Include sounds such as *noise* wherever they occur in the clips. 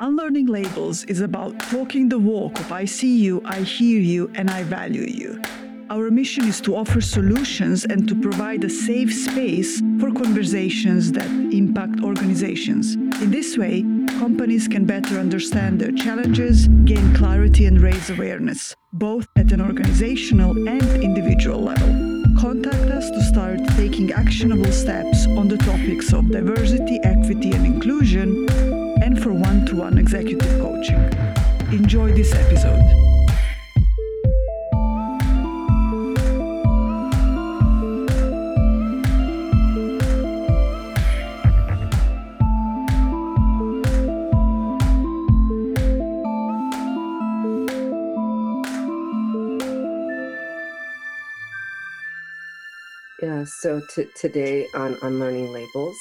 Unlearning Labels is about talking the walk of I see you, I hear you, and I value you. Our mission is to offer solutions and to provide a safe space for conversations that impact organizations. In this way, companies can better understand their challenges, gain clarity, and raise awareness, both at an organizational and individual level. Contact us to start taking actionable steps on the topics of diversity, equity, and inclusion and for one to one executive coaching. Enjoy this episode. Yeah, so t- today on Unlearning Labels,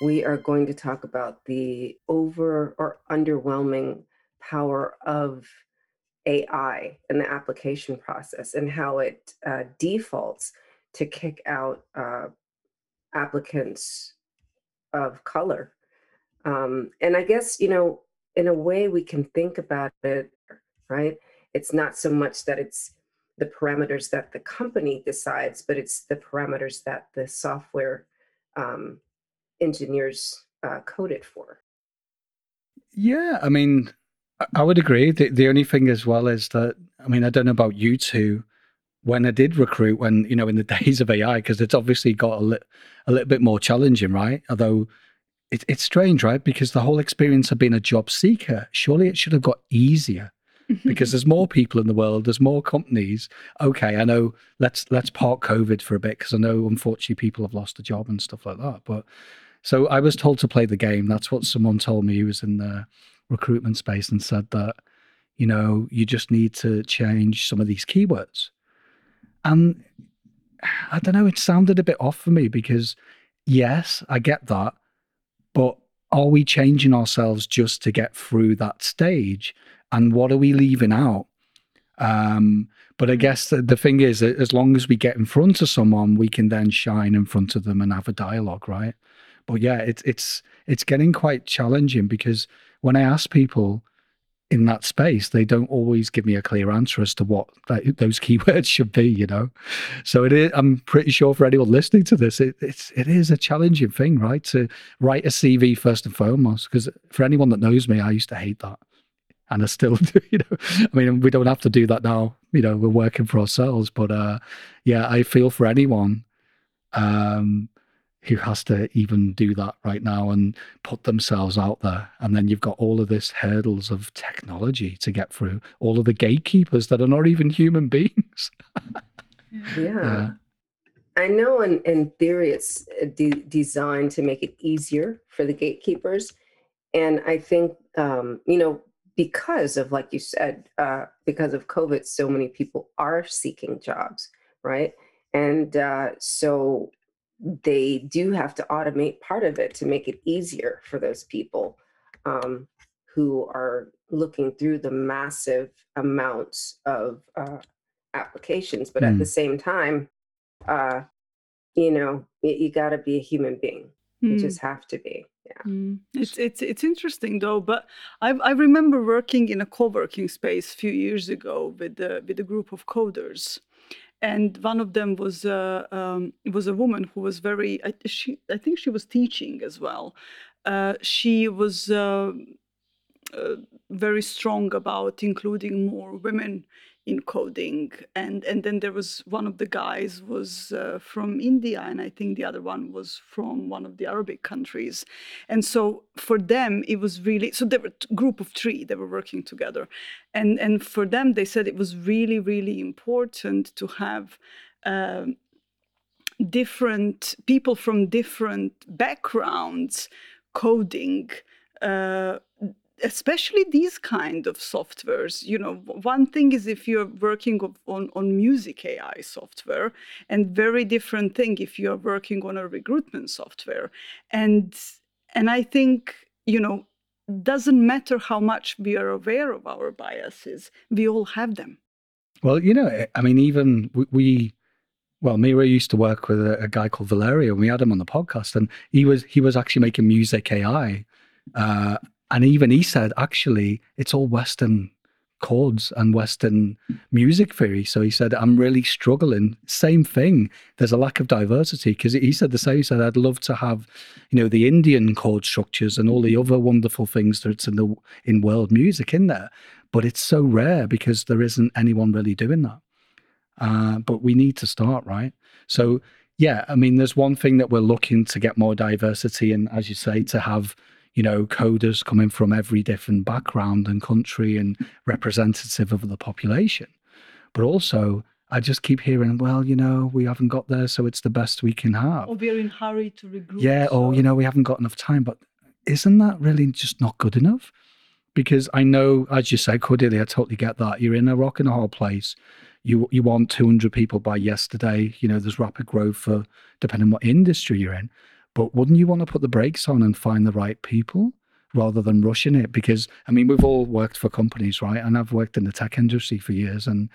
we are going to talk about the over or underwhelming power of AI in the application process and how it uh, defaults to kick out uh, applicants of color. Um, and I guess, you know, in a way we can think about it, right? It's not so much that it's the parameters that the company decides, but it's the parameters that the software um, engineers uh, coded for. Yeah, I mean, I would agree. The, the only thing as well is that, I mean, I don't know about you two, when I did recruit, when, you know, in the *laughs* days of AI, because it's obviously got a, li- a little bit more challenging, right? Although it, it's strange, right? Because the whole experience of being a job seeker, surely it should have got easier *laughs* because there's more people in the world there's more companies okay i know let's let's park covid for a bit because i know unfortunately people have lost a job and stuff like that but so I was told to play the game. That's what someone told me who was in the recruitment space and said that, you know, you just need to change some of these keywords. And I don't know, it sounded a bit off for me because, yes, I get that. But are we changing ourselves just to get through that stage? And what are we leaving out? Um, but I guess the, the thing is, as long as we get in front of someone, we can then shine in front of them and have a dialogue, right? But yeah, it's it's it's getting quite challenging because when I ask people in that space, they don't always give me a clear answer as to what that, those *laughs* keywords should be. You know, so it is. I'm pretty sure for anyone listening to this, it, it's it is a challenging thing, right? To write a CV first and foremost, because for anyone that knows me, I used to hate that and I still *laughs* do. You know, I mean, we don't have to do that now. You know, we're working for ourselves. But uh, yeah, I feel for anyone um, who has to even do that right now and put themselves out there. And then you've got all of this hurdles of technology to get through, all of the gatekeepers that are not even human *laughs* beings. yeah. I know in, in theory it's uh, de- designed to make it easier for the gatekeepers. And I think, um, you know, because of, like you said, uh, because of COVID, so many people are seeking jobs, right? And uh, so they do have to automate part of it to make it easier for those people um, who are looking through the massive amounts of uh, applications. But mm. at the hmm. same time, uh, you know, you, you got to be a human being. Mm. You just have to be. Yeah. Mm. It's it's it's interesting though, but I I remember working in a co-working space a few years ago with with a group of coders, and one of them was uh, um, was a woman who was very I, she I think she was teaching as well. Uh, she was uh, uh very strong about including more women in coding and and then there was one of the guys was uh, from india and i think the other one was from one of the arabic countries. And so for them it was really so there were a group of three they were working together. And and for them they said it was really really important to have um, different people from different backgrounds coding uh, especially these kind of softwares you know one thing is if you're working on, on music ai software and very different thing if you're working on a recruitment software. And and i think you know doesn't matter how much we are aware of our biases we all have them. Well you know i mean even we well, Mira used to work with a, a, guy called Valerio, and we had him on the podcast, and he was he was actually making music AI, uh, and even he said, actually, it's all Western chords and Western music theory. So he said, I'm really struggling. Same thing. There's a lack of diversity because he said the same. He said, I'd love to have, you know, the Indian chord structures and all the other wonderful things that's in the in world music in there. But it's so rare because there isn't anyone really doing that. Uh, but we need to start, right? So yeah, I mean, there's one thing that we're looking to get more diversity and as you say, to have you know, coders coming from every different background and country and representative of the population. But also, I just keep hearing, well, you know, we haven't got there, so it's the best we can have. Oh, or we're in hurry to regroup. Yeah, so. or, you know, we haven't got enough time. But isn't that really just not good enough? Because I know, as you said, Cordelia, I totally get that. You're in a rock and a hard place. You you want 200 people by yesterday. You know, there's rapid growth for depending what industry you're in. But wouldn't you want to put the brakes on and find the right people rather than rushing it? Because, I mean, we've all worked for companies, right? And I've worked in the tech industry for years. And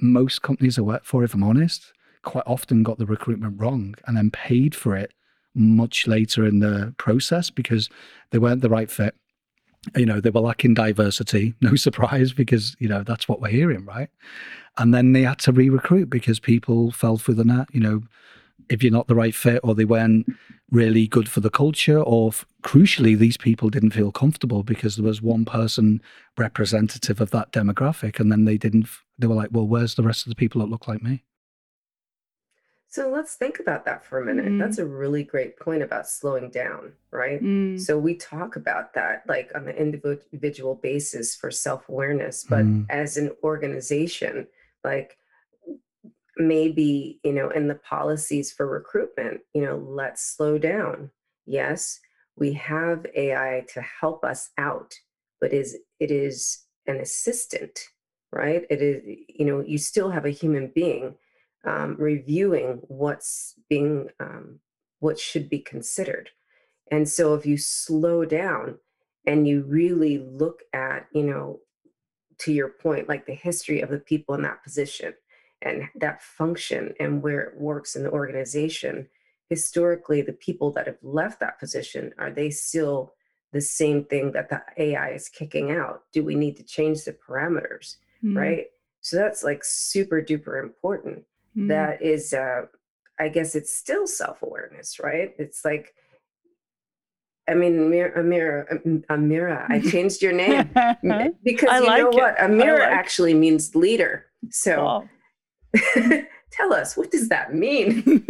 most companies I work for, if I'm honest, quite often got the recruitment wrong and then paid for it much later in the process because they weren't the right fit. You know, they were lacking diversity. *laughs* No surprise because, you know, that's what we're hearing, right? And then they had to re recruit because people fell through the net, you know, if you're not the right fit or they weren't really good for the culture or f- crucially these people didn't feel comfortable because there was one person representative of that demographic and then they didn't they were like well where's the rest of the people that look like me so let's think about that for a minute mm. that's a really great point about slowing down right mm. so we talk about that like on the individual basis for self-awareness but mm. as an organization like maybe you know in the policies for recruitment you know let's slow down. Yes we have ai to help us out but is it is an assistant right? It is you know you still have a human being um, reviewing what's being um, what should be considered. And so if you slow down and you really look at you know to your point like the history of the people in that position and that function and where it works in the organization historically the people that have left that position are they still the same thing that the ai is kicking out do we need to change the parameters mm. right so that's like super duper important mm. that is uh i guess it's still self-awareness right it's like I mean, Amira, Amira, Amira, I *laughs* changed your name *laughs* because I you like know it. what? Amira like actually means leader. So. *laughs* Tell us, what does that mean? *laughs*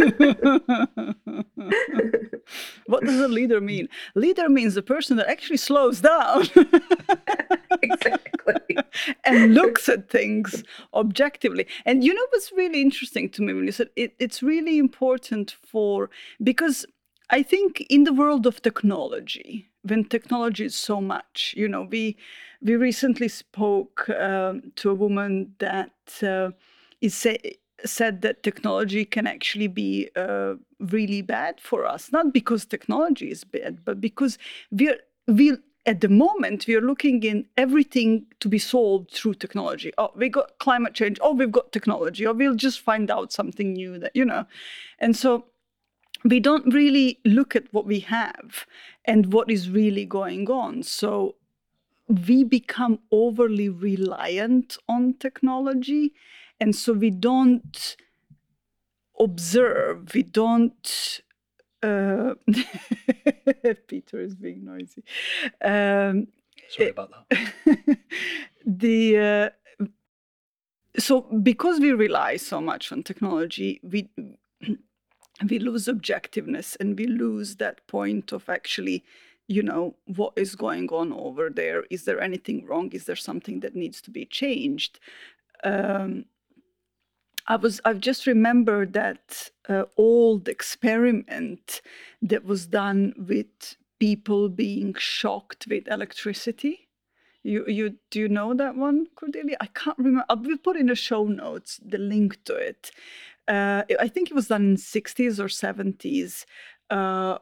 what does a leader mean? Leader means the person that actually slows down. *laughs* exactly. and looks at things objectively. And you know what's really interesting to me when you said it, it's really important for, because I think in the world of technology, when technology is so much, you know, we we recently spoke um, to a woman that uh, is say, said that technology can actually be uh, really bad for us, not because technology is bad, but because we're we at the moment we are looking in everything to be solved through technology. Oh, we got climate change. Oh, we've got technology. Or we'll just find out something new that you know, and so we don't really look at what we have and what is really going on. So we become overly reliant on technology and so we don't observe we don't uh, *laughs* peter is being noisy. Um, sorry about that. *laughs* The uh, so because we rely so much on technology we *clears throat* we lose objectiveness and we lose that point of actually you know what is going on over there. Is there anything wrong? Is there something that needs to be changed? Um, I was I've just remembered that uh, old experiment that was done with people being shocked with electricity. You you do you know that one, Cordelia? I can't remember. I'll put in the show notes the link to it. Uh, I think it was done in 60s or 70s. Uh,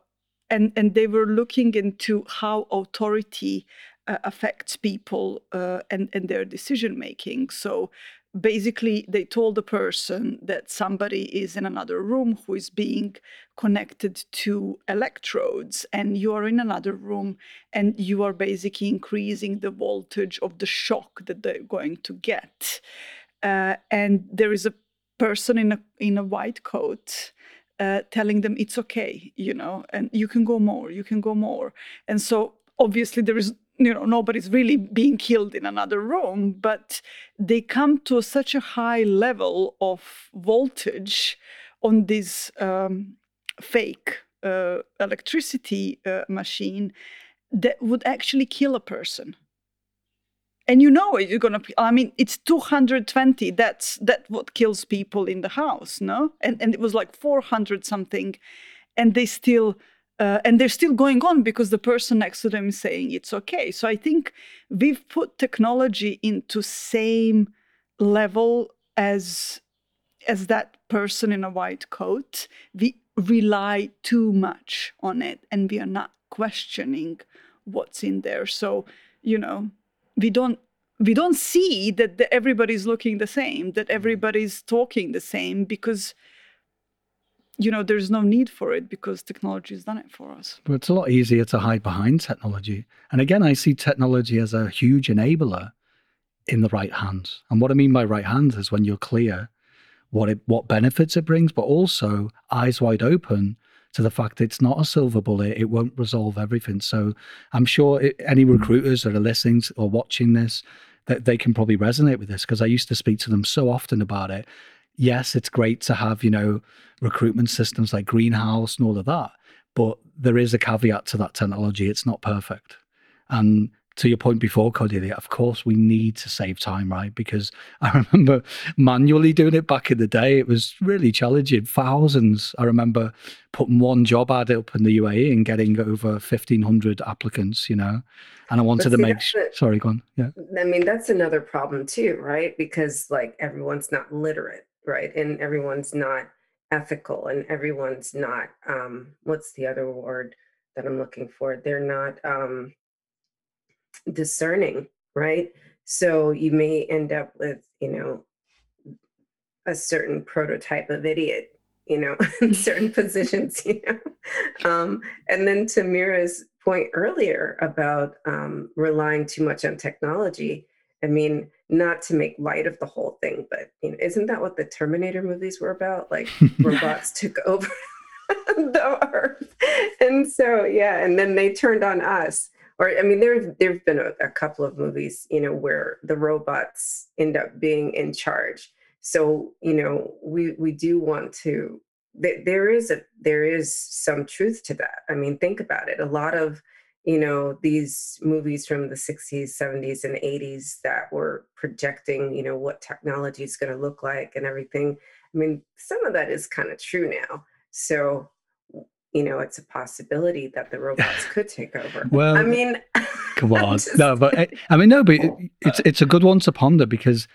and, and they were looking into how authority uh, affects people uh, and, and their decision making. So basically they told the person that somebody is in another room who is being connected to electrodes and you are in another room and you are basically increasing the voltage of the shock that they're going to get. Uh, and there is a person in a in a white coat uh, telling them it's okay you know and you can go more you can go more. And so obviously there is you know nobody's really being killed in another room but they come to such a high level of voltage on this um, fake uh, electricity uh, machine that would actually kill a person. And you know it you're gonna i mean it's 220 that's that what kills people in the house no? And and it was like 400 something and they still uh, and they're still going on because the person next to them is saying it's okay. So i think we've put technology into same level as as that person in a white coat. We rely too much on it and we are not questioning what's in there. So you know we don't we don't see that the, everybody's looking the same that everybody's talking the same because you know, there's no need for it because technology has done it for us. But it's a lot easier to hide behind technology. And again, I see technology as a huge enabler in the right hands. And what I mean by right hands is when you're clear what it what benefits it brings, but also eyes wide open to the fact it's not a silver bullet. It won't resolve everything. So I'm sure it, any recruiters that are listening or watching this, that they can probably resonate with this because I used to speak to them so often about it yes, it's great to have, you know, recruitment systems like Greenhouse and all of that. But there is a caveat to that technology. It's not perfect. And to your point before, Cordelia, of course, we need to save time, right? Because *laughs* I remember manually doing it back in the day. It was really challenging. Thousands. I remember putting one job ad up in the UAE and getting over 1,500 applicants, you know. And I wanted see, to make sure. Sorry, go on. Yeah. I mean, that's another problem too, right? Because like everyone's not literate right? And everyone's not ethical and everyone's not um what's the other word that I'm looking for? They're not um discerning, right? So you may end up with, you know, a certain prototype of idiot, you know, *laughs* in certain positions, you know. Um, and then to Mira's point earlier about um, relying too much on technology, I mean, not to make light of the whole thing, but you know, isn't that what the Terminator movies were about? Like *laughs* robots took over *laughs* the earth, and so yeah, and then they turned on us. Or I mean, there there've been a, a couple of movies, you know, where the robots end up being in charge. So you know, we we do want to. There is a there is some truth to that. I mean, think about it. A lot of you know these movies from the 60s 70s and 80s that were projecting you know what technology is going to look like and everything i mean some of that is kind of true now. So you know it's a possibility that the robots could take over. Well i mean *laughs* come on. just... no but eh, i mean no but it's it's a good one to ponder because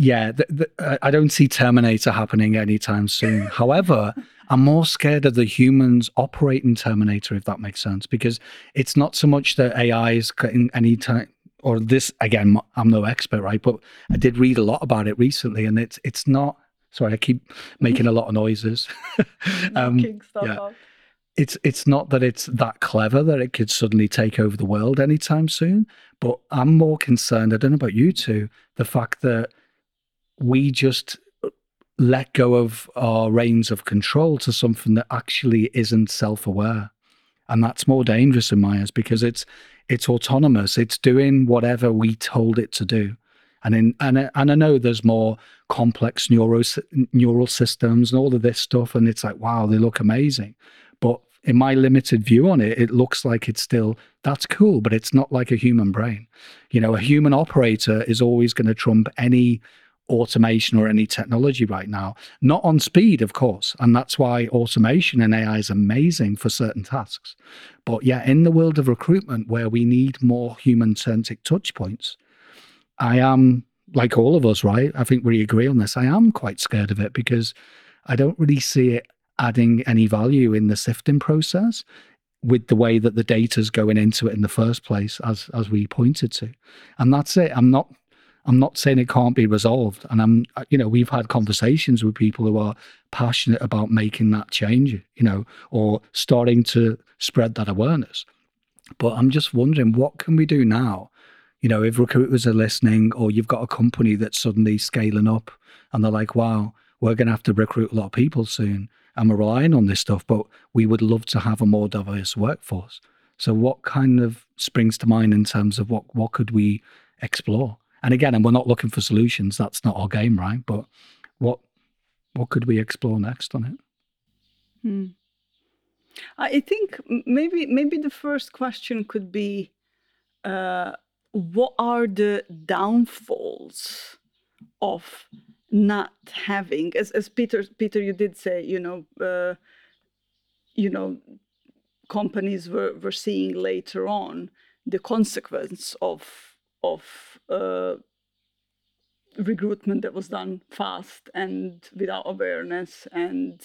yeah, the, the, I don't see Terminator happening anytime soon. *laughs* However, I'm more scared of the humans operating Terminator, if that makes sense, because it's not so much that AI is getting any time or this again. I'm no expert, right? But I did read a lot about it recently, and it's it's not. Sorry, I keep making a lot of noises. *laughs* um, yeah. It's it's not that it's that clever that it could suddenly take over the world anytime soon. But I'm more concerned. I don't know about you two. The fact that we just let go of our reins of control to something that actually isn't self-aware. And that's more dangerous in my eyes because it's it's autonomous. It's doing whatever we told it to do. And in and, and i know there's more complex neural neural systems and all of this stuff and it's like wow they look amazing. But in my limited view on it it looks like it's still that's cool but it's not like a human brain. You know a human operator is always going to trump any automation or any technology right now. Not on speed, of course. And that's why automation and AI is amazing for certain tasks. But yeah, in the world of recruitment where we need more human centric touch points, I am like all of us, right? I think we agree on this. I am quite scared of it because I don't really see it adding any value in the sifting process with the way that the data's going into it in the first place, as as we pointed to. And that's it. I'm not I'm not saying it can't be resolved. And I'm, you know, we've had conversations with people who are passionate about making that change, you know, or starting to spread that awareness. But I'm just wondering, what can we do now? You know, if recruiters are listening, or you've got a company that's suddenly scaling up and they're like, wow, we're going to have to recruit a lot of people soon and we're relying on this stuff, but we would love to have a more diverse workforce. So, what kind of springs to mind in terms of what, what could we explore? And again, and we're not looking for solutions. That's not our game, right? But what what could we explore next on it? Hmm. I think maybe maybe the first question could be, uh, what are the downfalls of not having, as as Peter Peter you did say, you know, uh, you know, companies were were seeing later on the consequence of of uh, recruitment that was done fast and without awareness and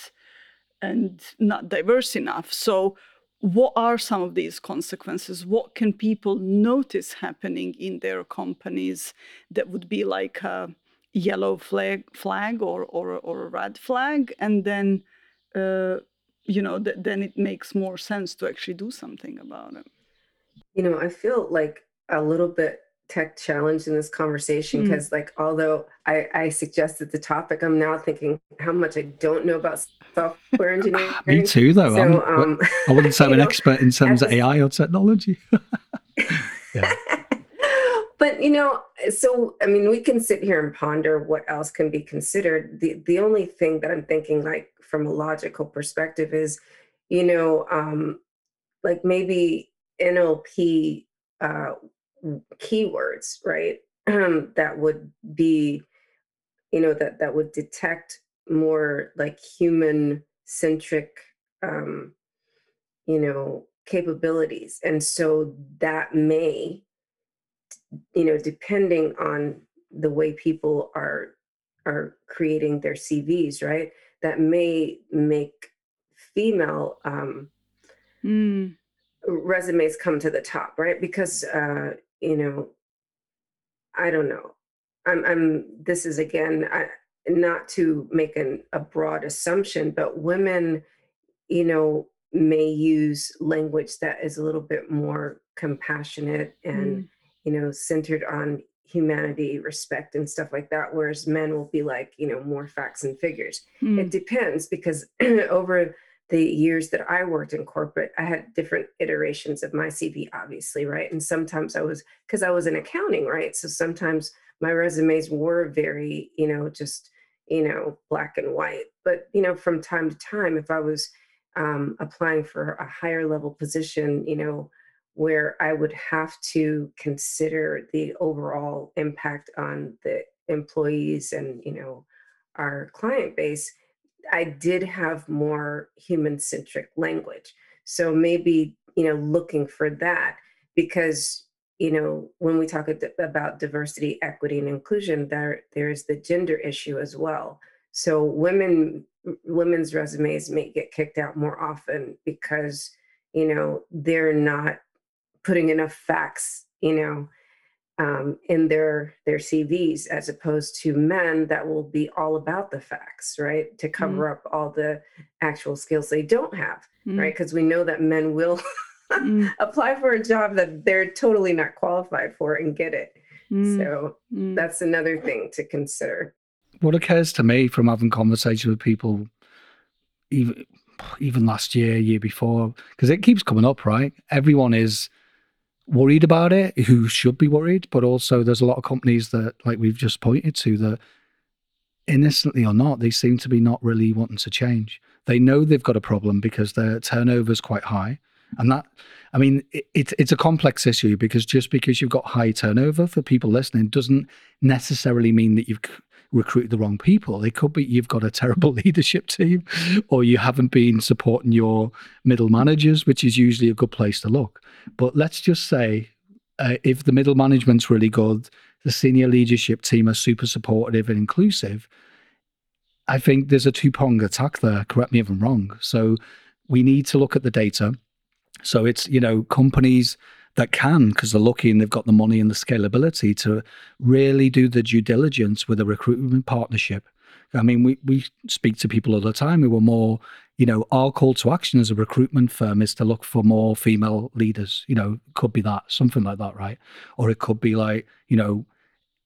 and not diverse enough. So, what are some of these consequences? What can people notice happening in their companies that would be like a yellow flag, flag or, or, or a red flag? And then, uh, you know, th- then it makes more sense to actually do something about it. You know, I feel like a little bit tech challenge in this conversation because mm. like although I, I suggested the topic i'm now thinking how much i don't know about software *laughs* engineering me too though. So, um, i wouldn't say i'm an *laughs* know, expert in terms of ai or technology. *laughs* But you know so i mean we can sit here and ponder what else can be considered. The the only thing that i'm thinking like from a logical perspective is you know um like maybe nlp uh, keywords, right? Um, *clears throat* that would be, you know, that that would detect more like human centric, um, you know, capabilities, and so that may, you know, depending on the way people are are creating their CVs, right? That may make female um, mm. resumes come to the top, right? Because uh, you know, I don't know. I'm, I'm this is again, I, not to make an, a broad assumption, but women, you know, may use language that is a little bit more compassionate and, mm. you know, centered on humanity, respect, and stuff like that. Whereas men will be like, you know, more facts and figures. Mm. It depends because *clears throat* over the years that I worked in corporate, I had different iterations of my CV, obviously, right? And sometimes I was, because I was in accounting, right? So sometimes my resumes were very, you know, just, you know, black and white. But, you know, from time to time, if I was um, applying for a higher level position, you know, where I would have to consider the overall impact on the employees and, you know, our client base, I did have more human centric language. So maybe, you know, looking for that because, you know, when we talk about diversity, equity, and inclusion, there there's the gender issue as well. So women women's resumes may get kicked out more often because, you know, they're not putting enough facts, you know, um, in their their CVs as opposed to men that will be all about the facts, right? To cover mm. up all the actual skills they don't have, mm. right? Because we know that men will mm. *laughs* apply for a job that they're totally not qualified for and get it. Mm. So mm. that's another thing to consider. What occurs to me from having conversations with people, even even last year, year before, because it keeps coming up, right? Everyone is worried about it, who should be worried, but also there's a lot of companies that, like we've just pointed to, that innocently or not, they seem to be not really wanting to change. They know they've got a problem because their turnover is quite high. And that, I mean, it, it, it's a complex issue because just because you've got high turnover for people listening doesn't necessarily mean that you've recruited the wrong people. It could be you've got a terrible *laughs* leadership team or you haven't been supporting your middle managers, which is usually a good place to look. But let's just say uh, if the middle management's really good, the senior leadership team are super supportive and inclusive, I think there's a two pronged attack there. Correct me if I'm wrong. So we need to look at the data. So it's, you know, companies that can, because they're lucky and they've got the money and the scalability to really do the due diligence with a recruitment partnership. I mean, we, we speak to people all the time who are more, you know, our call to action as a recruitment firm is to look for more female leaders. You know, could be that, something like that, right? Or it could be like, you know,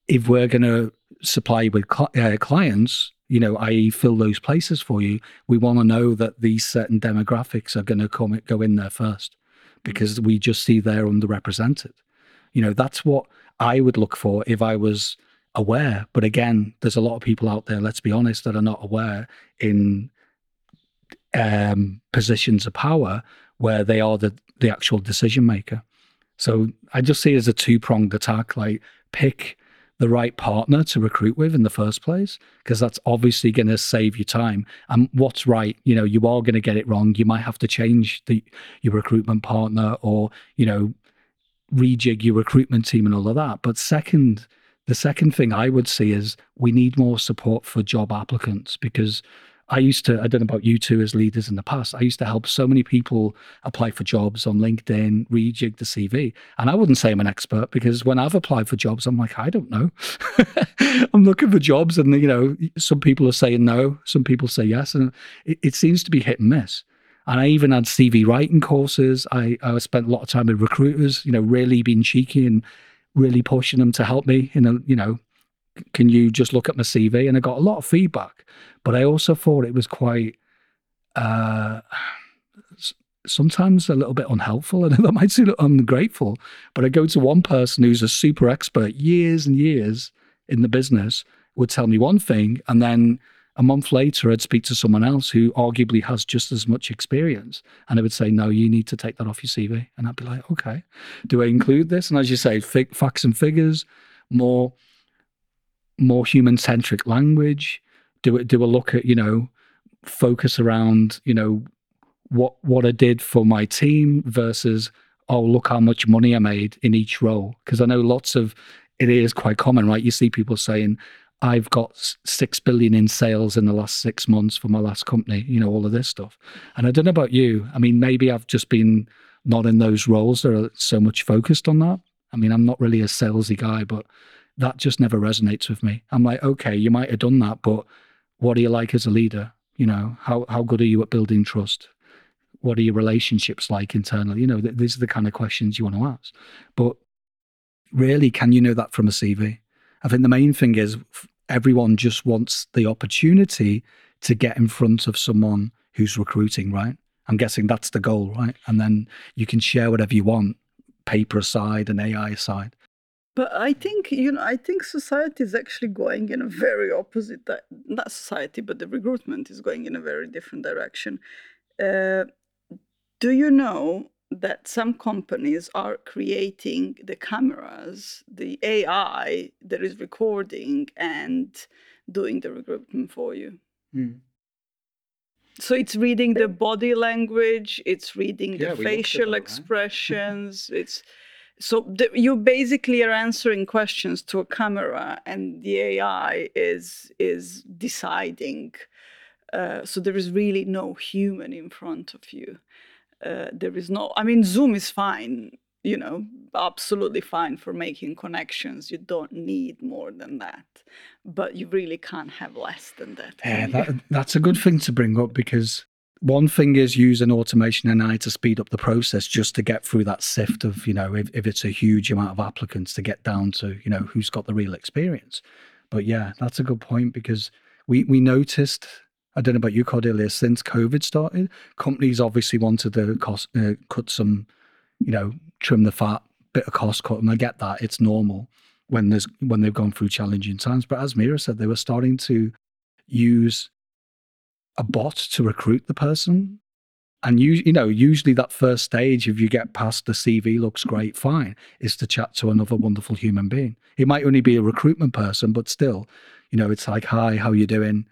if we're going to supply you with cl- uh, clients, you know, i.e., fill those places for you, we want to know that these certain demographics are going to come go in there first, because we just see they're underrepresented. You know, that's what I would look for if I was aware. But again, there's a lot of people out there, let's be honest, that are not aware in um, positions of power where they are the, the actual decision maker. So I just see it as a two pronged attack. Like, pick the right partner to recruit with in the first place because that's obviously going to save you time. And what's right you know you are going to get it wrong. You might have to change the your recruitment partner or you know rejig your recruitment team and all of that. But second the second thing i would see is we need more support for job applicants because I used to, I don't know about you two as leaders in the past, I used to help so many people apply for jobs on LinkedIn, rejig the CV. And I wouldn't say I'm an expert because when I've applied for jobs, I'm like, I don't know. *laughs* I'm looking for jobs and, you know, some people are saying no, some people say yes. And it, it seems to be hit and miss. And I even had CV writing courses. I, I spent a lot of time with recruiters, you know, really being cheeky and really pushing them to help me in a, you know, can you just look at my CV? And I got a lot of feedback, but I also thought it was quite, uh, sometimes a little bit unhelpful. *laughs* And that might seem ungrateful, but I go to one person who's a super expert, years and years in the business, would tell me one thing, and then a month later, I'd speak to someone else who arguably has just as much experience. And I would say, No, you need to take that off your CV. And I'd be like, Okay, do I include this? And as you say, facts and figures, more more human centric language? Do it do a look at, you know, focus around, you know, what what I did for my team versus oh look how much money I made in each role. Because I know lots of it is quite common, right? You see people saying, I've got six billion in sales in the last six months for my last company, you know, all of this stuff. And I don't know about you. I mean, maybe I've just been not in those roles that are so much focused on that. I mean, I'm not really a salesy guy, but that just never resonates with me. I'm like, okay, you might have done that, but what are you like as a leader? You know, how how good are you at building trust? What are your relationships like internally? You know, th- these are the kind of questions you want to ask. But really, can you know that from a CV? I think the main thing is everyone just wants the opportunity to get in front of someone who's recruiting, right? I'm guessing that's the goal, right? And then you can share whatever you want, paper aside and AI aside. But I think you know, I think society is actually going in a very opposite. Di- not society, but the recruitment is going in a very different direction. Uh, do you know that some companies are creating the cameras, the AI that is recording and doing the recruitment for you? Mm. So it's reading the body language, it's reading yeah, the facial expressions, it's so the, you basically are answering questions to a camera and the ai is is deciding uh, so there is really no human in front of you. Uh, there is no i mean zoom is fine you know absolutely fine for making connections. You don't need more than that but you really can't have less than that yeah that, that's a good thing to bring up because one thing is using automation and AI to speed up the process just to get through that sift of, you know, if, if it's a huge amount of applicants to get down to, you know, who's got the real experience. But yeah, that's a good point because we, we noticed, I don't know about you, Cordelia, since COVID started, companies obviously wanted to cost, uh, cut some, you know, trim the fat, bit of cost cut. And I get that. It's normal when there's when they've gone through challenging times. But as Mira said, they were starting to use a bot to recruit the person. And you, you know, usually that first stage, if you get past the CV looks great, fine, is to chat to another wonderful human being. It might only be a recruitment person, but still, you know, it's like, hi, how you doing?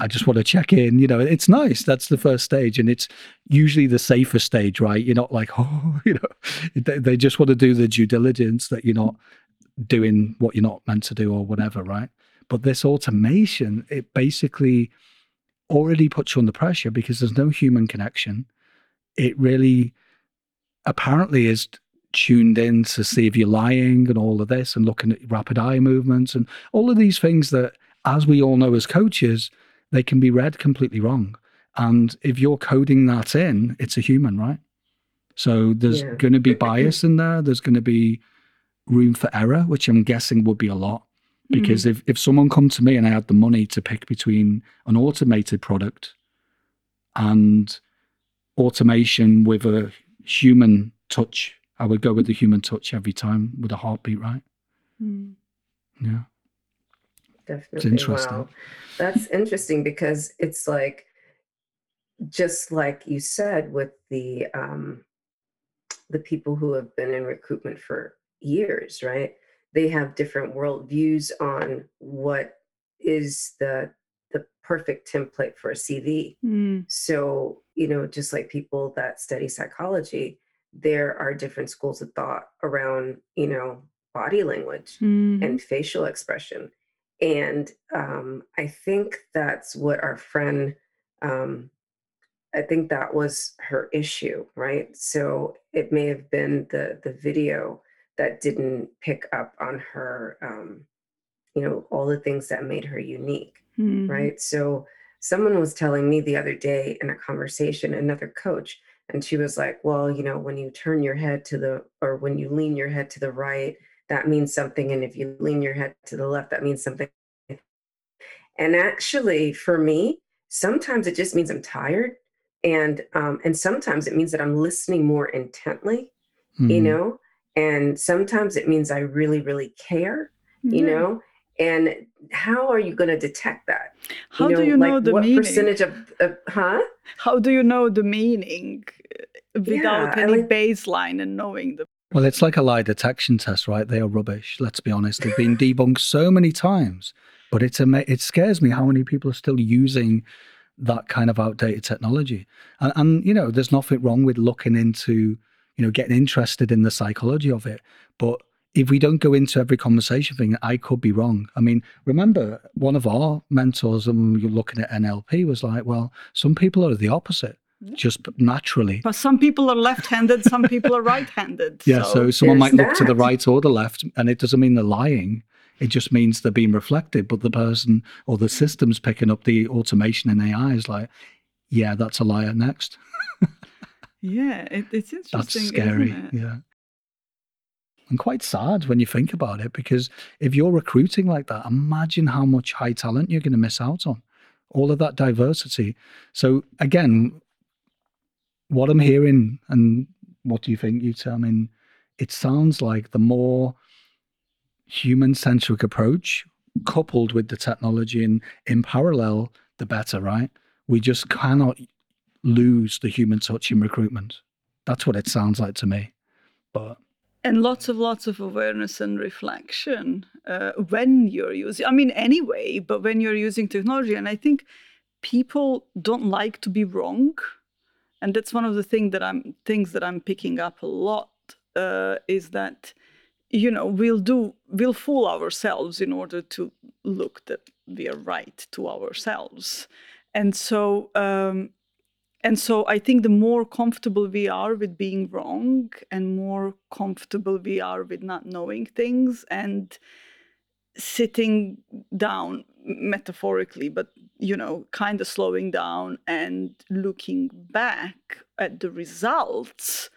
I just want to check in. You know, it's nice. That's the first stage, and it's usually the safer stage, right? You're not like, *laughs* oh, you know, they, they just want to do the due diligence that you're not doing what you're not meant to do or whatever, right? But this automation, it basically already puts you under pressure because there's no human connection. It really apparently is tuned in to see if you're lying and all of this and looking at rapid eye movements and all of these things that as we all know as coaches they can be read completely wrong and if you're coding that in it's a human right so there's yeah. going to be bias in there there's going to be room for error which i'm guessing would be a lot because mm-hmm. if, if someone come to me and i had the money to pick between an automated product and automation with a human touch I would go with the human touch every time with a heartbeat, right? Mm. Yeah. Definitely. It's interesting. Wow. That's interesting because it's like, just like you said, with the um, the people who have been in recruitment for years, right? They have different worldviews on what is the the perfect template for a CV. Mm. So, you know, just like people that study psychology, there are different schools of thought around you know body language mm-hmm. and facial expression and um, i think that's what our friend um, i think that was her issue right so it may have been the the video that didn't pick up on her um, you know all the things that made her unique mm-hmm. right so someone was telling me the other day in a conversation another coach and she was like, Well, you know, when you turn your head to the, or when you lean your head to the right, that means something. And if you lean your head to the left, that means something. And actually, for me, sometimes it just means I'm tired. And um, and sometimes it means that I'm listening more intently, mm-hmm. you know, and sometimes it means I really, really care, mm-hmm. you know. And how are you going to detect that? How you know, do you know the what meaning? percentage of, of, huh? How do you know the meaning uh, without yeah, any like, baseline and knowing the? Well, it's like a lie detection test, right? They are rubbish. Let's be honest. They've been debunked so many times, but it's ama- it scares me how many people are still using that kind of outdated technology. And, and you know, there's nothing wrong with looking into, you know, getting interested in the psychology of it, but if we don't go into every conversation thing, I could be wrong. I mean, remember one of our mentors, and you're looking at NLP, was like, well, some people are the opposite, just naturally. But some people are left-handed, some *laughs* people are right-handed. Yeah, so, so someone might that. look to the right or the left, and it doesn't mean they're lying. It just means they're being reflected. But the person or the system's picking up the automation and AI is like, yeah, that's a liar next. *laughs* yeah, it, it's interesting. That's scary. Yeah and quite sad when you think about it because if you're recruiting like that imagine how much high talent you're going to miss out on all of that diversity so again what i'm hearing and what do you think you tell mean, it sounds like the more human centric approach coupled with the technology and in parallel the better right we just cannot lose the human touch in recruitment. That's what it sounds like to me. But and lots of lots of awareness and reflection uh, when you're using i mean anyway but when you're using technology. And i think people don't like to be wrong. And that's one of the thing that i'm things that i'm picking up a lot uh, is that you know we'll do we'll fool ourselves in order to look that we are right to ourselves. And so um, and so I think the more comfortable we are with being wrong and more comfortable we are with not knowing things and sitting down metaphorically but you know kind of slowing down and looking back at the results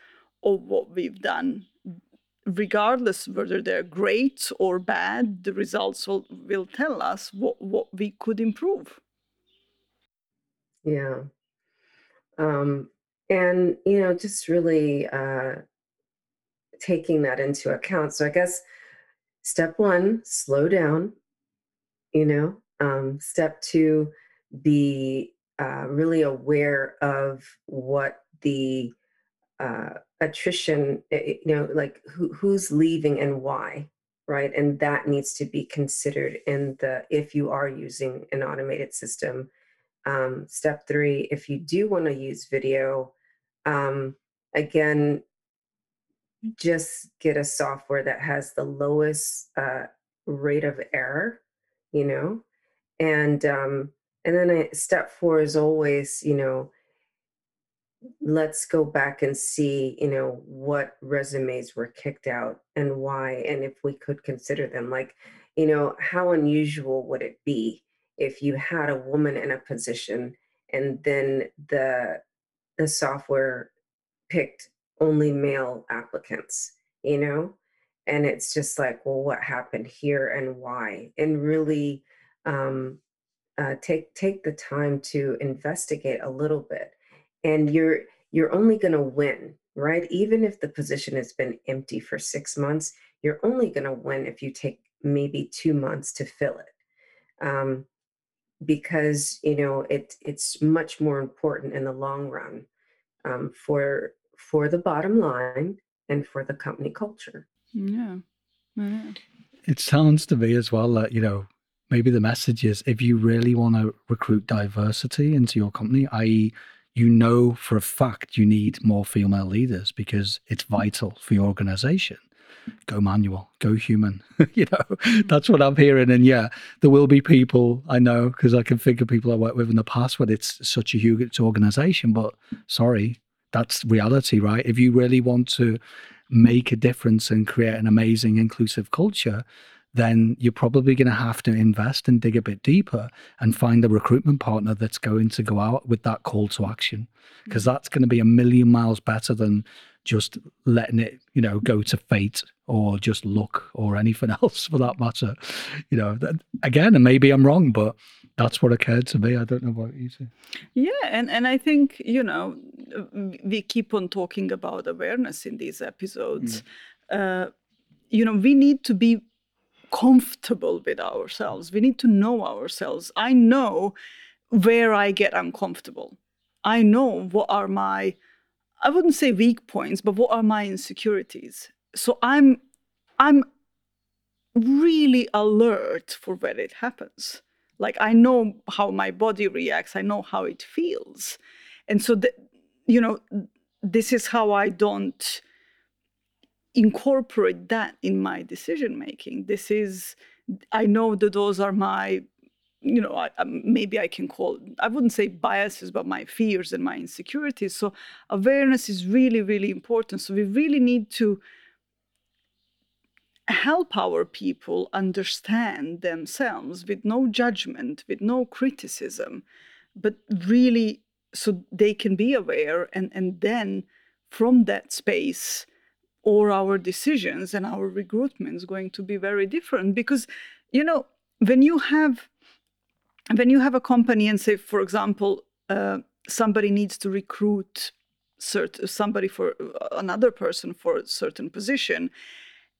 of what we've done regardless whether they're great or bad the results will, will tell us what, what we could improve. Yeah um, and, you know, just really uh, taking that into account. So I guess step one, slow down, you know. Um, step two, be uh, really aware of what the uh, attrition, eh, eh, you know, like who, who's leaving and why, right? And that needs to be considered in the, if you are using an automated system, um, step three, if you do want to use video, um, again, just get a software that has the lowest uh, rate of error, you know, and um, and then I, step four is always, you know, let's go back and see, you know, what resumes were kicked out and why, and if we could consider them. Like, you know, how unusual would it be if you had a woman in a position and then the the software picked only male applicants, you know? And it's just like, well, what happened here and why? And really um, uh, take take the time to investigate a little bit. And you're you're only going to win, right? Even if the position has been empty for six months, you're only going to win if you take maybe two months to fill it. Um, because you know it it's much more important in the long run um, for for the bottom line and for the company culture. Yeah. yeah. It sounds to me as well that you know maybe the message is if you really want to recruit diversity into your company, i.e., you know for a fact you need more female leaders because it's vital for your organization go manual, go human. *laughs* you know, that's what I'm hearing. And yeah, there will be people I know because I can think of people I worked with in the past where it's such a huge organization. But sorry, that's reality, right? If you really want to make a difference and create an amazing inclusive culture, then you're probably going to have to invest and dig a bit deeper and find a recruitment partner that's going to go out with that call to action because mm. that's going to be a million miles better than just letting it, you know, go to fate or just luck or anything *laughs* else for that matter. You know, that, again, and maybe I'm wrong, but that's what occurred to me. I don't know what you say. Yeah, and and I think you know we keep on talking about awareness in these episodes. Mm. Uh, you know, we need to be comfortable with ourselves. We need to know ourselves. I know where I get uncomfortable. I know what are my I wouldn't say weak points, but what are my insecurities? So I'm I'm really alert for when it happens. Like I know how my body reacts, I know how it feels. And so the, you know, this is how I don't incorporate that in my decision making. This is I know that those are my you know, I, um, maybe I can call, I wouldn't say biases, but my fears and my insecurities. So awareness is really, really important. So we really need to help our people understand themselves with no judgment, with no criticism, but really so they can be aware and, and then from that space or our decisions and our recruitment is going to be very different because you know when you have when you have a company and say, for example, uh, somebody needs to recruit cert- somebody for uh, another person for a certain position,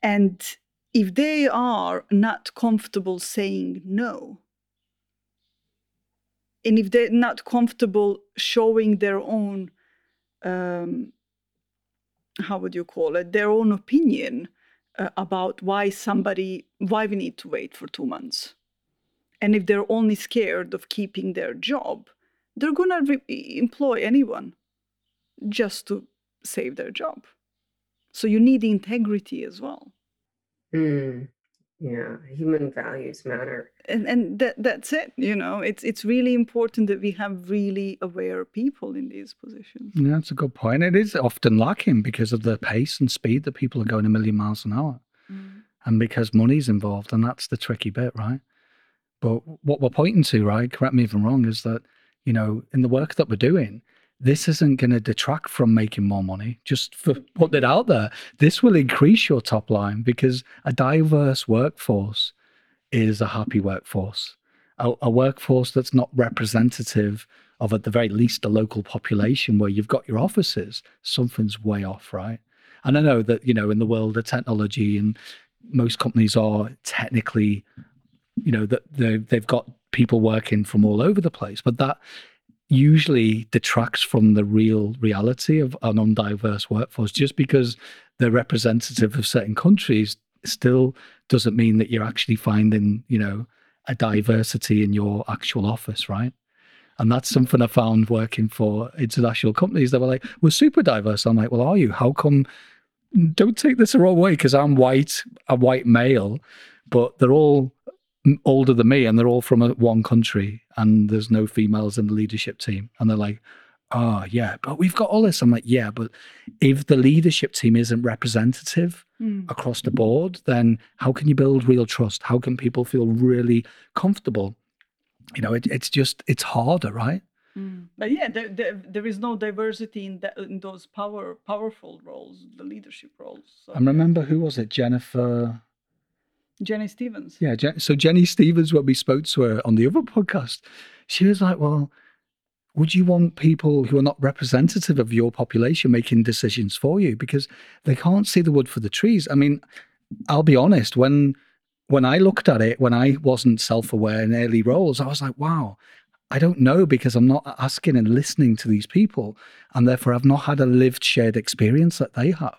and if they are not comfortable saying no, and if they're not comfortable showing their own, um, how would you call it, their own opinion uh, about why somebody, why we need to wait for two months and if they're only scared of keeping their job, they're going to re- employ anyone just to save their job. So you need integrity as well. Mm, yeah, human values matter. And and that that's it, you know. It's it's really important that we have really aware people in these positions. Yeah, that's a good point. It is often lacking because of the pace and speed that people are going a million miles an hour. Mm. And because money's involved, and that's the tricky bit, right? But what we're pointing to, right, correct me if I'm wrong, is that, you know, in the work that we're doing, this isn't going to detract from making more money. Just for *laughs* putting it out there, this will increase your top line because a diverse workforce is a happy workforce. A, a workforce that's not representative of, at the very least, the local population where you've got your offices, something's way off, right? And I know that, you know, in the world of technology and most companies are technically you know that they've got people working from all over the place but that usually detracts from the real reality of an undiverse workforce. Just because they're representative of certain countries still doesn't mean that you're actually finding you know a diversity in your actual office right? And that's something i found working for international companies. They were like we're super diverse. I'm like well are you? How come don't take this the wrong way because i'm white a white male but they're all older than me and they're all from a, one country and there's no females in the leadership team and they're like oh yeah, but we've got all this. I'm like, yeah, but if the leadership team isn't representative mm. across the board, then how can you build real trust? How can people feel really comfortable? You know, it, it's just it's harder, right? Mm. But yeah, there, there, there is no diversity in, that, in those power powerful roles, the leadership roles. So. I remember who was it, Jennifer. Jenny Stevens. Yeah, so Jenny Stevens, when we spoke to her on the other podcast, she was like, "Well, would you want people who are not representative of your population making decisions for you? Because they can't see the wood for the trees. I mean i'll be honest when when i looked at it when i wasn't self-aware in early roles i was like wow i don't know because i'm not asking and listening to these people and therefore i've not had a lived shared experience that they have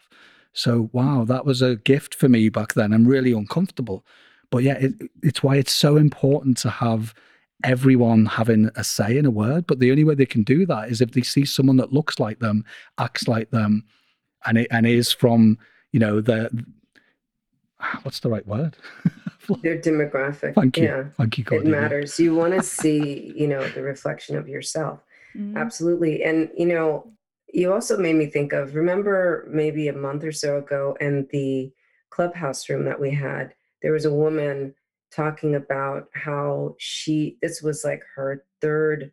so wow that was a gift for me back then i'm really uncomfortable but yeah it, it's why it's so important to have everyone having a say in a word. But the only way they can do that is if they see someone that looks like them, acts like them, and it, and is from you know the *sighs* what's the right word? *laughs* Their demographic. Thank you. Yeah. Thank you. It matters. You want to see you know the reflection of yourself. Mm-hmm. Absolutely, and you know. You also made me think of remember maybe a month or so ago in the clubhouse room that we had there was a woman talking about how she this was like her third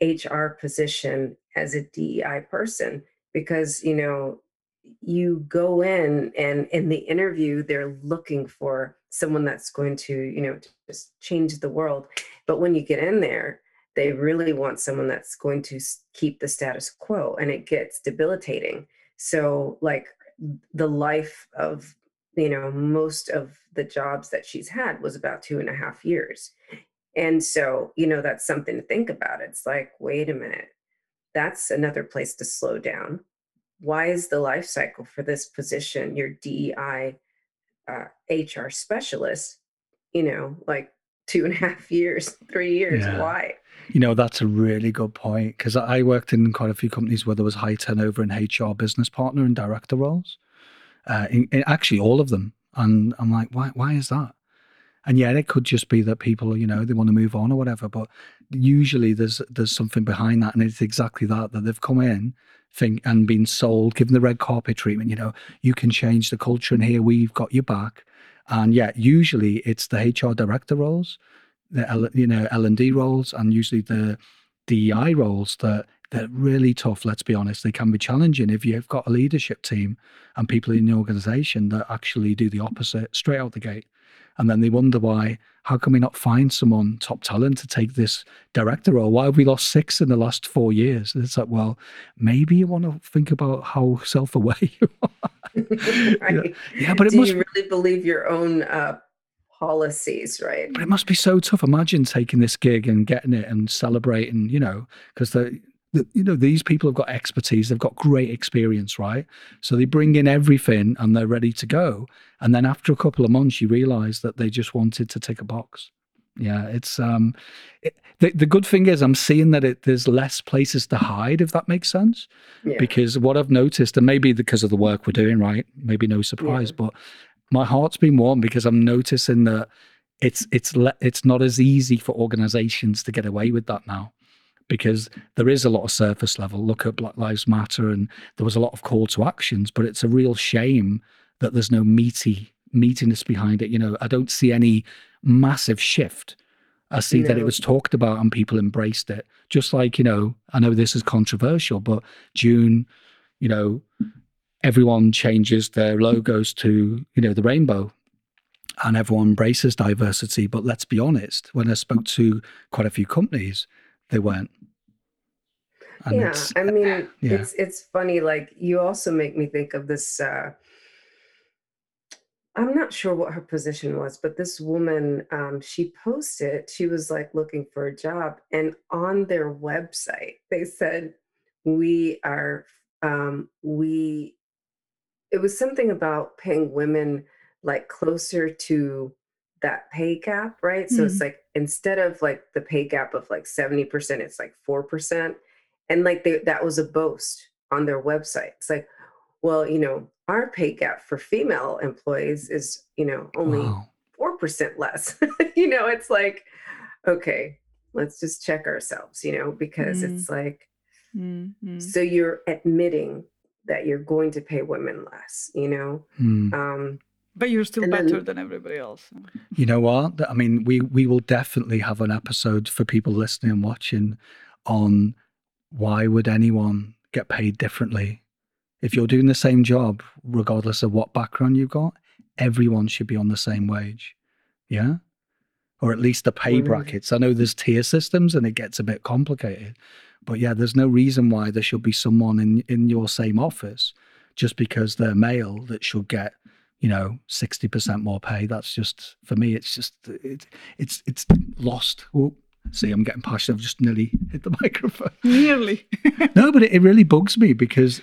HR position as a DEI person because you know you go in and in the interview they're looking for someone that's going to you know just change the world. But when you get in there they really want someone that's going to keep the status quo and it gets debilitating so like the life of you know, most of the jobs that she's had was about two and a half years. And so, you know, that's something to think about. It's like, wait a minute, that's another place to slow down. Why is the life cycle for this position, your DEI uh, HR specialist, you know, like two and a half years, three years? Yeah. Why? You know, that's a really good point because I worked in quite a few companies where there was high turnover in HR business partner and director roles uh, in, in actually all of them. And I'm like, why? Why is that? And yet, it could just be that people, you know, they want to move on or whatever. But usually, there's there's something behind that, and it's exactly that that they've come in, think and been sold, given the red carpet treatment. You know, you can change the culture, and here we've got your back. And yet, usually, it's the HR director roles, the L, you know L and D roles, and usually the DEI roles that they're really tough, let's be honest. They can be challenging if you've got a leadership team and people in the organization that actually do the opposite straight out the gate. And then they wonder why, how can we not find someone top talent to take this director role? Why have we lost six in the last four years? And it's like, well, maybe you want to think about how self aware *laughs* you are. *laughs* right. yeah. yeah. but it do must you really believe your own uh, policies, right? But it must be so tough. Imagine taking this gig and getting it and celebrating, you know, because the you know these people have got expertise they've got great experience right so they bring in everything and they're ready to go and then after a couple of months you realize that they just wanted to tick a box yeah it's um it, the, the good thing is i'm seeing that it, there's less places to hide if that makes sense yeah. because what i've noticed and maybe because of the work we're doing right maybe no surprise yeah. but my heart's been warm because i'm noticing that it's it's le- it's not as easy for organizations to get away with that now because there is a lot of surface level. Look at Black Lives Matter, and there was a lot of call to actions, but it's a real shame that there's no meaty meatiness behind it. You know, I don't see any massive shift. I see no. that it was talked about and people embraced it. Just like, you know, I know this is controversial, but June, you know, everyone changes their logos to, you know, the rainbow and everyone embraces diversity. But let's be honest, when I spoke to quite a few companies, they weren't. And yeah, I mean, yeah. it's it's funny. Like you also make me think of this. Uh, I'm not sure what her position was, but this woman, um, she posted. She was like looking for a job, and on their website, they said, "We are, um, we." It was something about paying women like closer to that pay gap, right? So mm-hmm. it's like instead of like the pay gap of like 70%, it's like 4%. And like they, that was a boast on their website. It's like, well, you know, our pay gap for female employees is, you know, only wow. 4% less. *laughs* you know, it's like, okay, let's just check ourselves, you know, because mm-hmm. it's like, mm-hmm. so you're admitting that you're going to pay women less you know? Mm. um, but you're still better then, than everybody else. You know what? I mean we we will definitely have an episode for people listening and watching on why would anyone get paid differently? If you're doing the same job regardless of what background you've got everyone should be on the same wage. Yeah? Or at least the pay brackets. I know there's tier systems and it gets a bit complicated, but yeah, there's no reason why there should be someone in in your same office just because they're male that should get you know 60% more pay. That's just for me. It's just it's it's it's lost. Oh, see, I'm getting passionate. I've just nearly hit the *laughs* microphone. Nearly. *laughs* *laughs* no, but it, it really bugs me because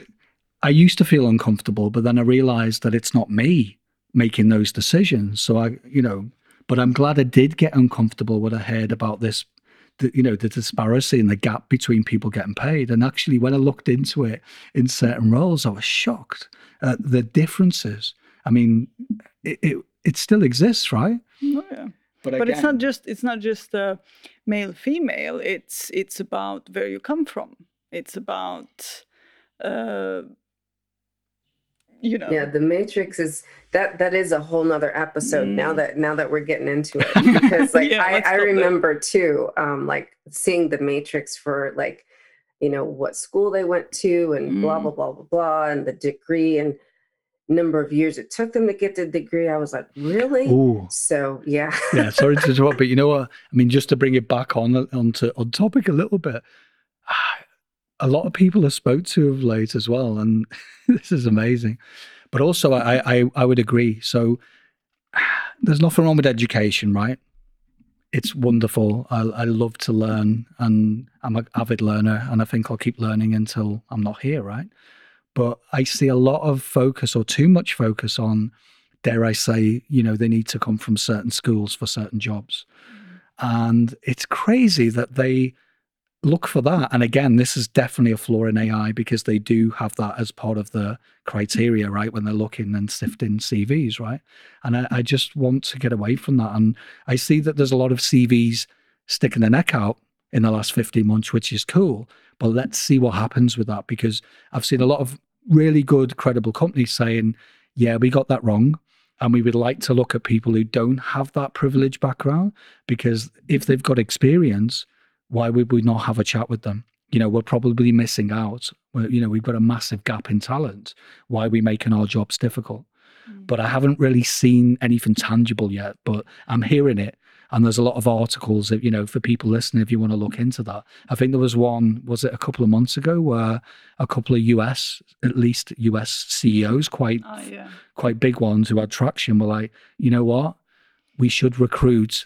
I used to feel uncomfortable, but then I realized that it's not me making those decisions. So I, you know, but I'm glad I did get uncomfortable when I heard about this, the, you know, the disparity and the gap between people getting paid. And actually, when I looked into it in certain roles, I was shocked at the differences. I mean, it it, it still exists, right? Oh, yeah. But, but it's not just it's not just uh, male female. It's it's about where you come from. It's about uh, you know. Yeah the matrix is that that is a whole nother episode mm. now that now that we're getting into it. *laughs* Because like yeah, I, I remember too um like seeing the matrix for like you know what school they went to and mm. blah blah blah blah blah and the degree and number of years it took them to get the degree. I was like really? Ooh. so yeah. Yeah sorry to *laughs* interrupt but you know what? I mean just to bring it back on onto on topic a little bit a lot of people I spoke to of late as well, and *laughs* this is amazing. But also, I, I I would agree. So *sighs* there's nothing wrong with education, right? It's wonderful. I, I love to learn, and I'm an avid learner, and I think I'll keep learning until I'm not here, right? But I see a lot of focus, or too much focus, on dare I say, you know, they need to come from certain schools for certain jobs. Mm. And it's crazy that they look for that. And again, this is definitely a flaw in AI because they do have that as part of the criteria, right? When they're looking and sifting CVs, right? And I, I just want to get away from that. And I see that there's a lot of CVs sticking their neck out in the last 15 months, which is cool. But let's see what happens with that because I've seen a lot of really good, credible companies saying, yeah, we got that wrong. And we would like to look at people who don't have that privileged background because if they've got experience, why would we not have a chat with them? You know, we're probably missing out. We're, you know, we've got a massive gap in talent. Why are we making our jobs difficult? Mm. But I haven't really seen anything tangible yet, but I'm hearing it. And there's a lot of articles that, you know, for people listening, if you want to look into that. I think there was one, was it a couple of months ago, where a couple of US, at least US CEOs, quite oh, yeah. quite big ones who had traction, were like, you know what? We should recruit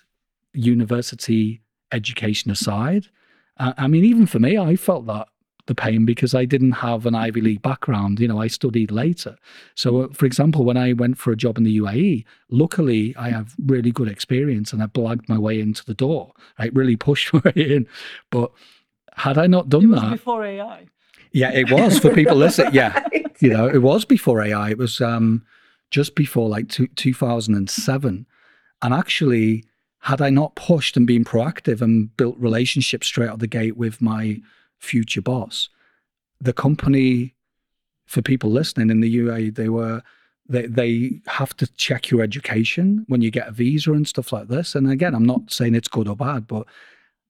university education aside. Uh, I mean, even for me, I felt that the pain because I didn't have an Ivy League background. You know, I studied later. So, uh, for example, when I went for a job in the UAE, luckily I have really good experience and I blagged my way into the door. I really pushed my way in. But had I not done that before AI, yeah, it was for people listening. *laughs* Yeah, you know, it was before AI. It was um, just before like two, 2007, and actually had I not pushed and been proactive and built relationships straight out of the gate with my future boss, the company, for people listening in the UAE, they were they they have to check your education when you get a visa and stuff like this. And again, I'm not saying it's good or bad, but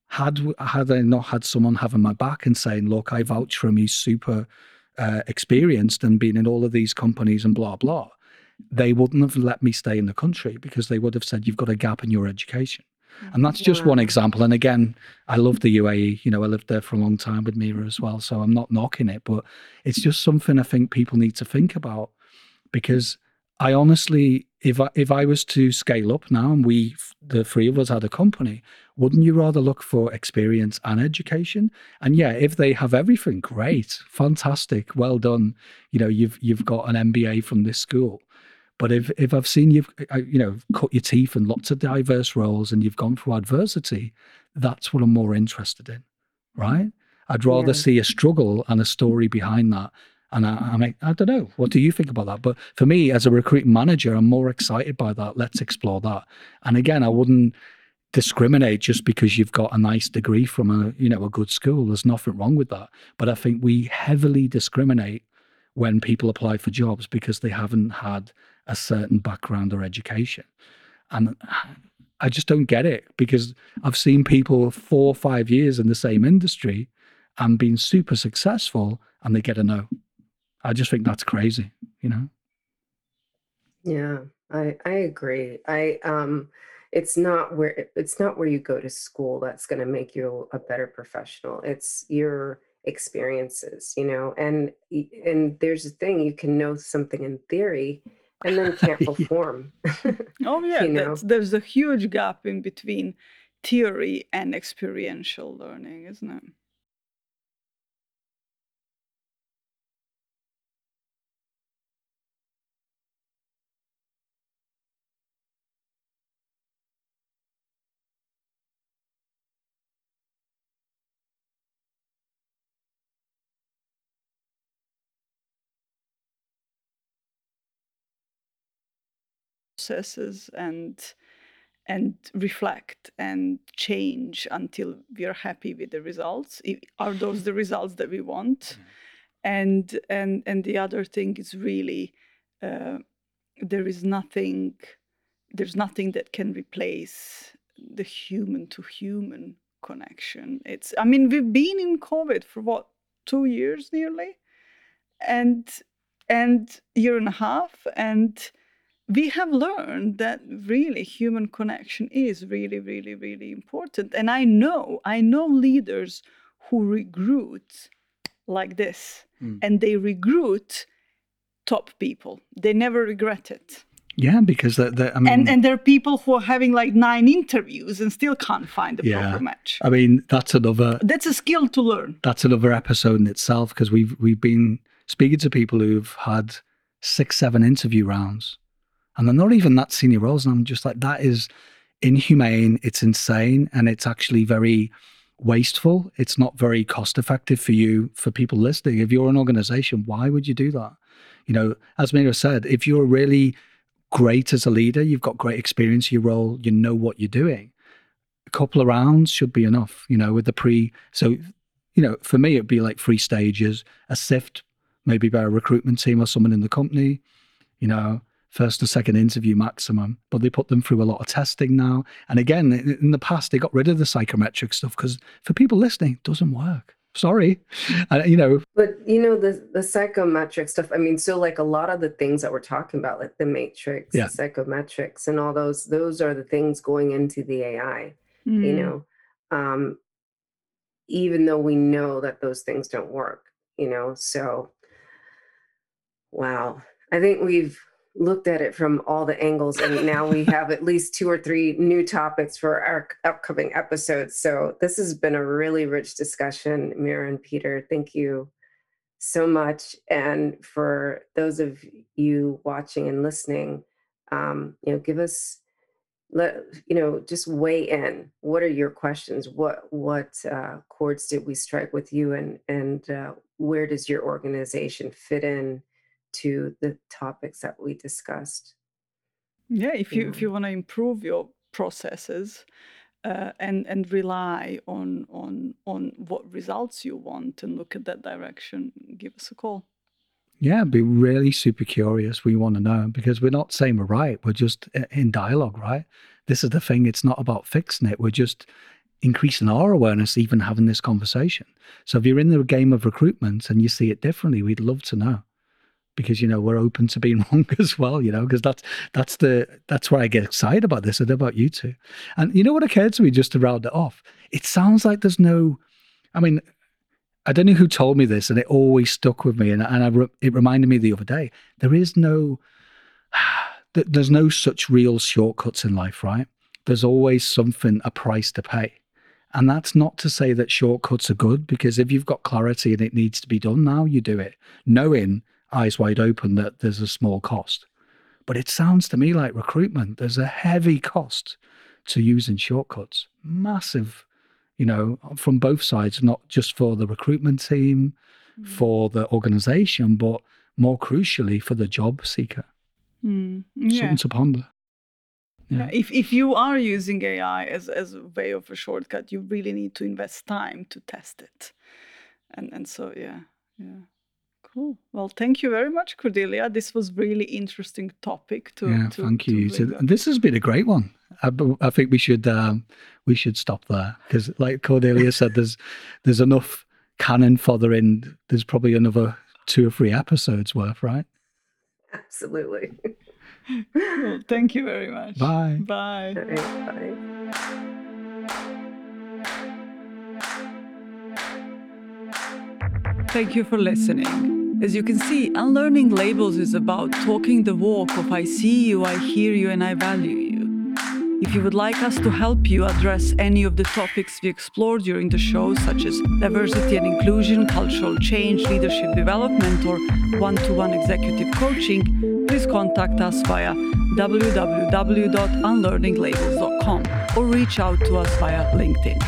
had had I not had someone having my back and saying, "Look, I vouch for him. He's super uh, experienced and been in all of these companies and blah blah," they wouldn't have let me stay in the country because they would have said, you've got a gap in your education. And that's just one example. And again, I love the UAE. You know, I lived there for a long time with Mira as well. So I'm not knocking it, but it's just something I think people need to think about because I honestly, if I, if I was to scale up now and we, the three of us had a company, wouldn't you rather look for experience and education? And yeah, if they have everything, great, fantastic, well done. You know, you've, you've got an MBA from this school. But if if I've seen you've uh, you know cut your teeth in lots of diverse roles and you've gone through adversity, that's what I'm more interested in, right? I'd rather yeah. see a struggle and a story behind that. And I, I mean, I don't know. What do you think about that? But for me, as a recruiting manager, I'm more excited by that. Let's explore that. And again, I wouldn't discriminate just because you've got a nice degree from a you know a good school. There's nothing wrong with that. But I think we heavily discriminate when people apply for jobs because they haven't had a certain background or education. And I just don't get it because I've seen people four or five years in the same industry and been super successful and they get a no. I just think that's crazy, you know? Yeah, I I agree. I um it's not where it's not where you go to school that's going to make you a better professional. It's your experiences, you know. And and there's a thing you can know something in theory and then *laughs* can't perform. *laughs* oh yeah, you know? there's a huge gap in between theory and experiential learning, isn't it? Processes and and reflect and change until we are happy with the results. Are those the results that we want? Mm-hmm. and and and the other thing is really uh, there is nothing there's nothing that can replace the human to human connection. It's i mean we've been in covid for what two years nearly? And and year and a half? And we have learned that really human connection is really, really, really important. And I know, I know leaders who recruit like this mm. and they recruit top people. They never regret it. Yeah, because that, that I mean, and and there are people who are having like nine interviews and still can't find the yeah, proper match. I mean, that's another. That's a skill to learn. That's another episode in itself because we've we've been speaking to people who've had six, seven interview rounds, and they're not even that senior roles. And I'm just like, that is inhumane. It's insane. And it's actually very wasteful. It's not very cost effective for you, for people listening. If you're an organization, why would you do that? You know, as Mira said, if you're really great as a leader, you've got great experience your role, you know what you're doing. A couple of rounds should be enough, you know, with the pre. So, you know, for me, it'd be like three stages, a sift, maybe by a recruitment team or someone in the company, you know, first or second interview maximum, but they put them through a lot of testing now. And again, in the past, they got rid of the psychometric stuff because for people listening, it doesn't work. Sorry, *laughs* uh, you know. But you know the the psychometric stuff. I mean, so like a lot of the things that we're talking about, like the matrix, yeah. the psychometrics, and all those, those are the things going into the AI. Mm. You know, um, even though we know that those things don't work. You know, so wow, I think we've looked at it from all the angles and now we have at least two or three new topics for our upcoming episodes. So this has been a really rich discussion mira and peter. Thank you so much. And for those of you watching and listening um, you know give us let you know just weigh in. What are your questions? What what uh, chords did we strike with you? And and uh, where does your organization fit in to the topics that we discussed. Yeah, if you, if you want to improve your processes uh, and and rely on on on what results you want and look at that direction, give us a call. Yeah, be really super curious. We want to know because we're not saying we're right. We're just uh, in dialogue, right? This is the thing. It's not about fixing it. We're just increasing our awareness, even having this conversation. So if you're in the game of recruitment and you see it differently, we'd love to know because you know we're open to being *laughs* wrong as well you know because that's that's the that's why i get excited about this. And about you two. And you know what occurred to me just to round it off? It sounds like there's no i mean i don't know who told me this and it always stuck with me and, and I, it reminded me the other day. There is no *sighs* there's no such real shortcuts in life right? There's always something a price to pay. And that's not to say that shortcuts are good because if you've got clarity and it needs to be done now you do it. Knowing eyes wide open that there's a small cost. But it sounds to me like recruitment, there's a heavy cost to using shortcuts. Massive, you know, from both sides, not just for the recruitment team, mm. for the organization, but more crucially for the job seeker. Mm. Yeah. Something to ponder. Yeah. Yeah, If if you are using AI as as a way of a shortcut, you really need to invest time to test it. And and so yeah, yeah. Cool. Well, thank you very much, Cordelia. This was really interesting topic to. yeah, to, thank to you. bring So this has been a great one. I think we should um, we should stop there because, like Cordelia said, there's *laughs* there's enough canon fothering. There's probably another two or three episodes worth, right? Absolutely. Cool. Thank you very much. Bye. Bye. All right, bye. Thank you for listening. As you can see, Unlearning Labels is about talking the walk of I see you, I hear you, and I value you. If you would like us to help you address any of the topics we explored during the show, such as diversity and inclusion, cultural change, leadership development, or one to one executive coaching, please contact us via www.unlearninglabels.com or reach out to us via LinkedIn.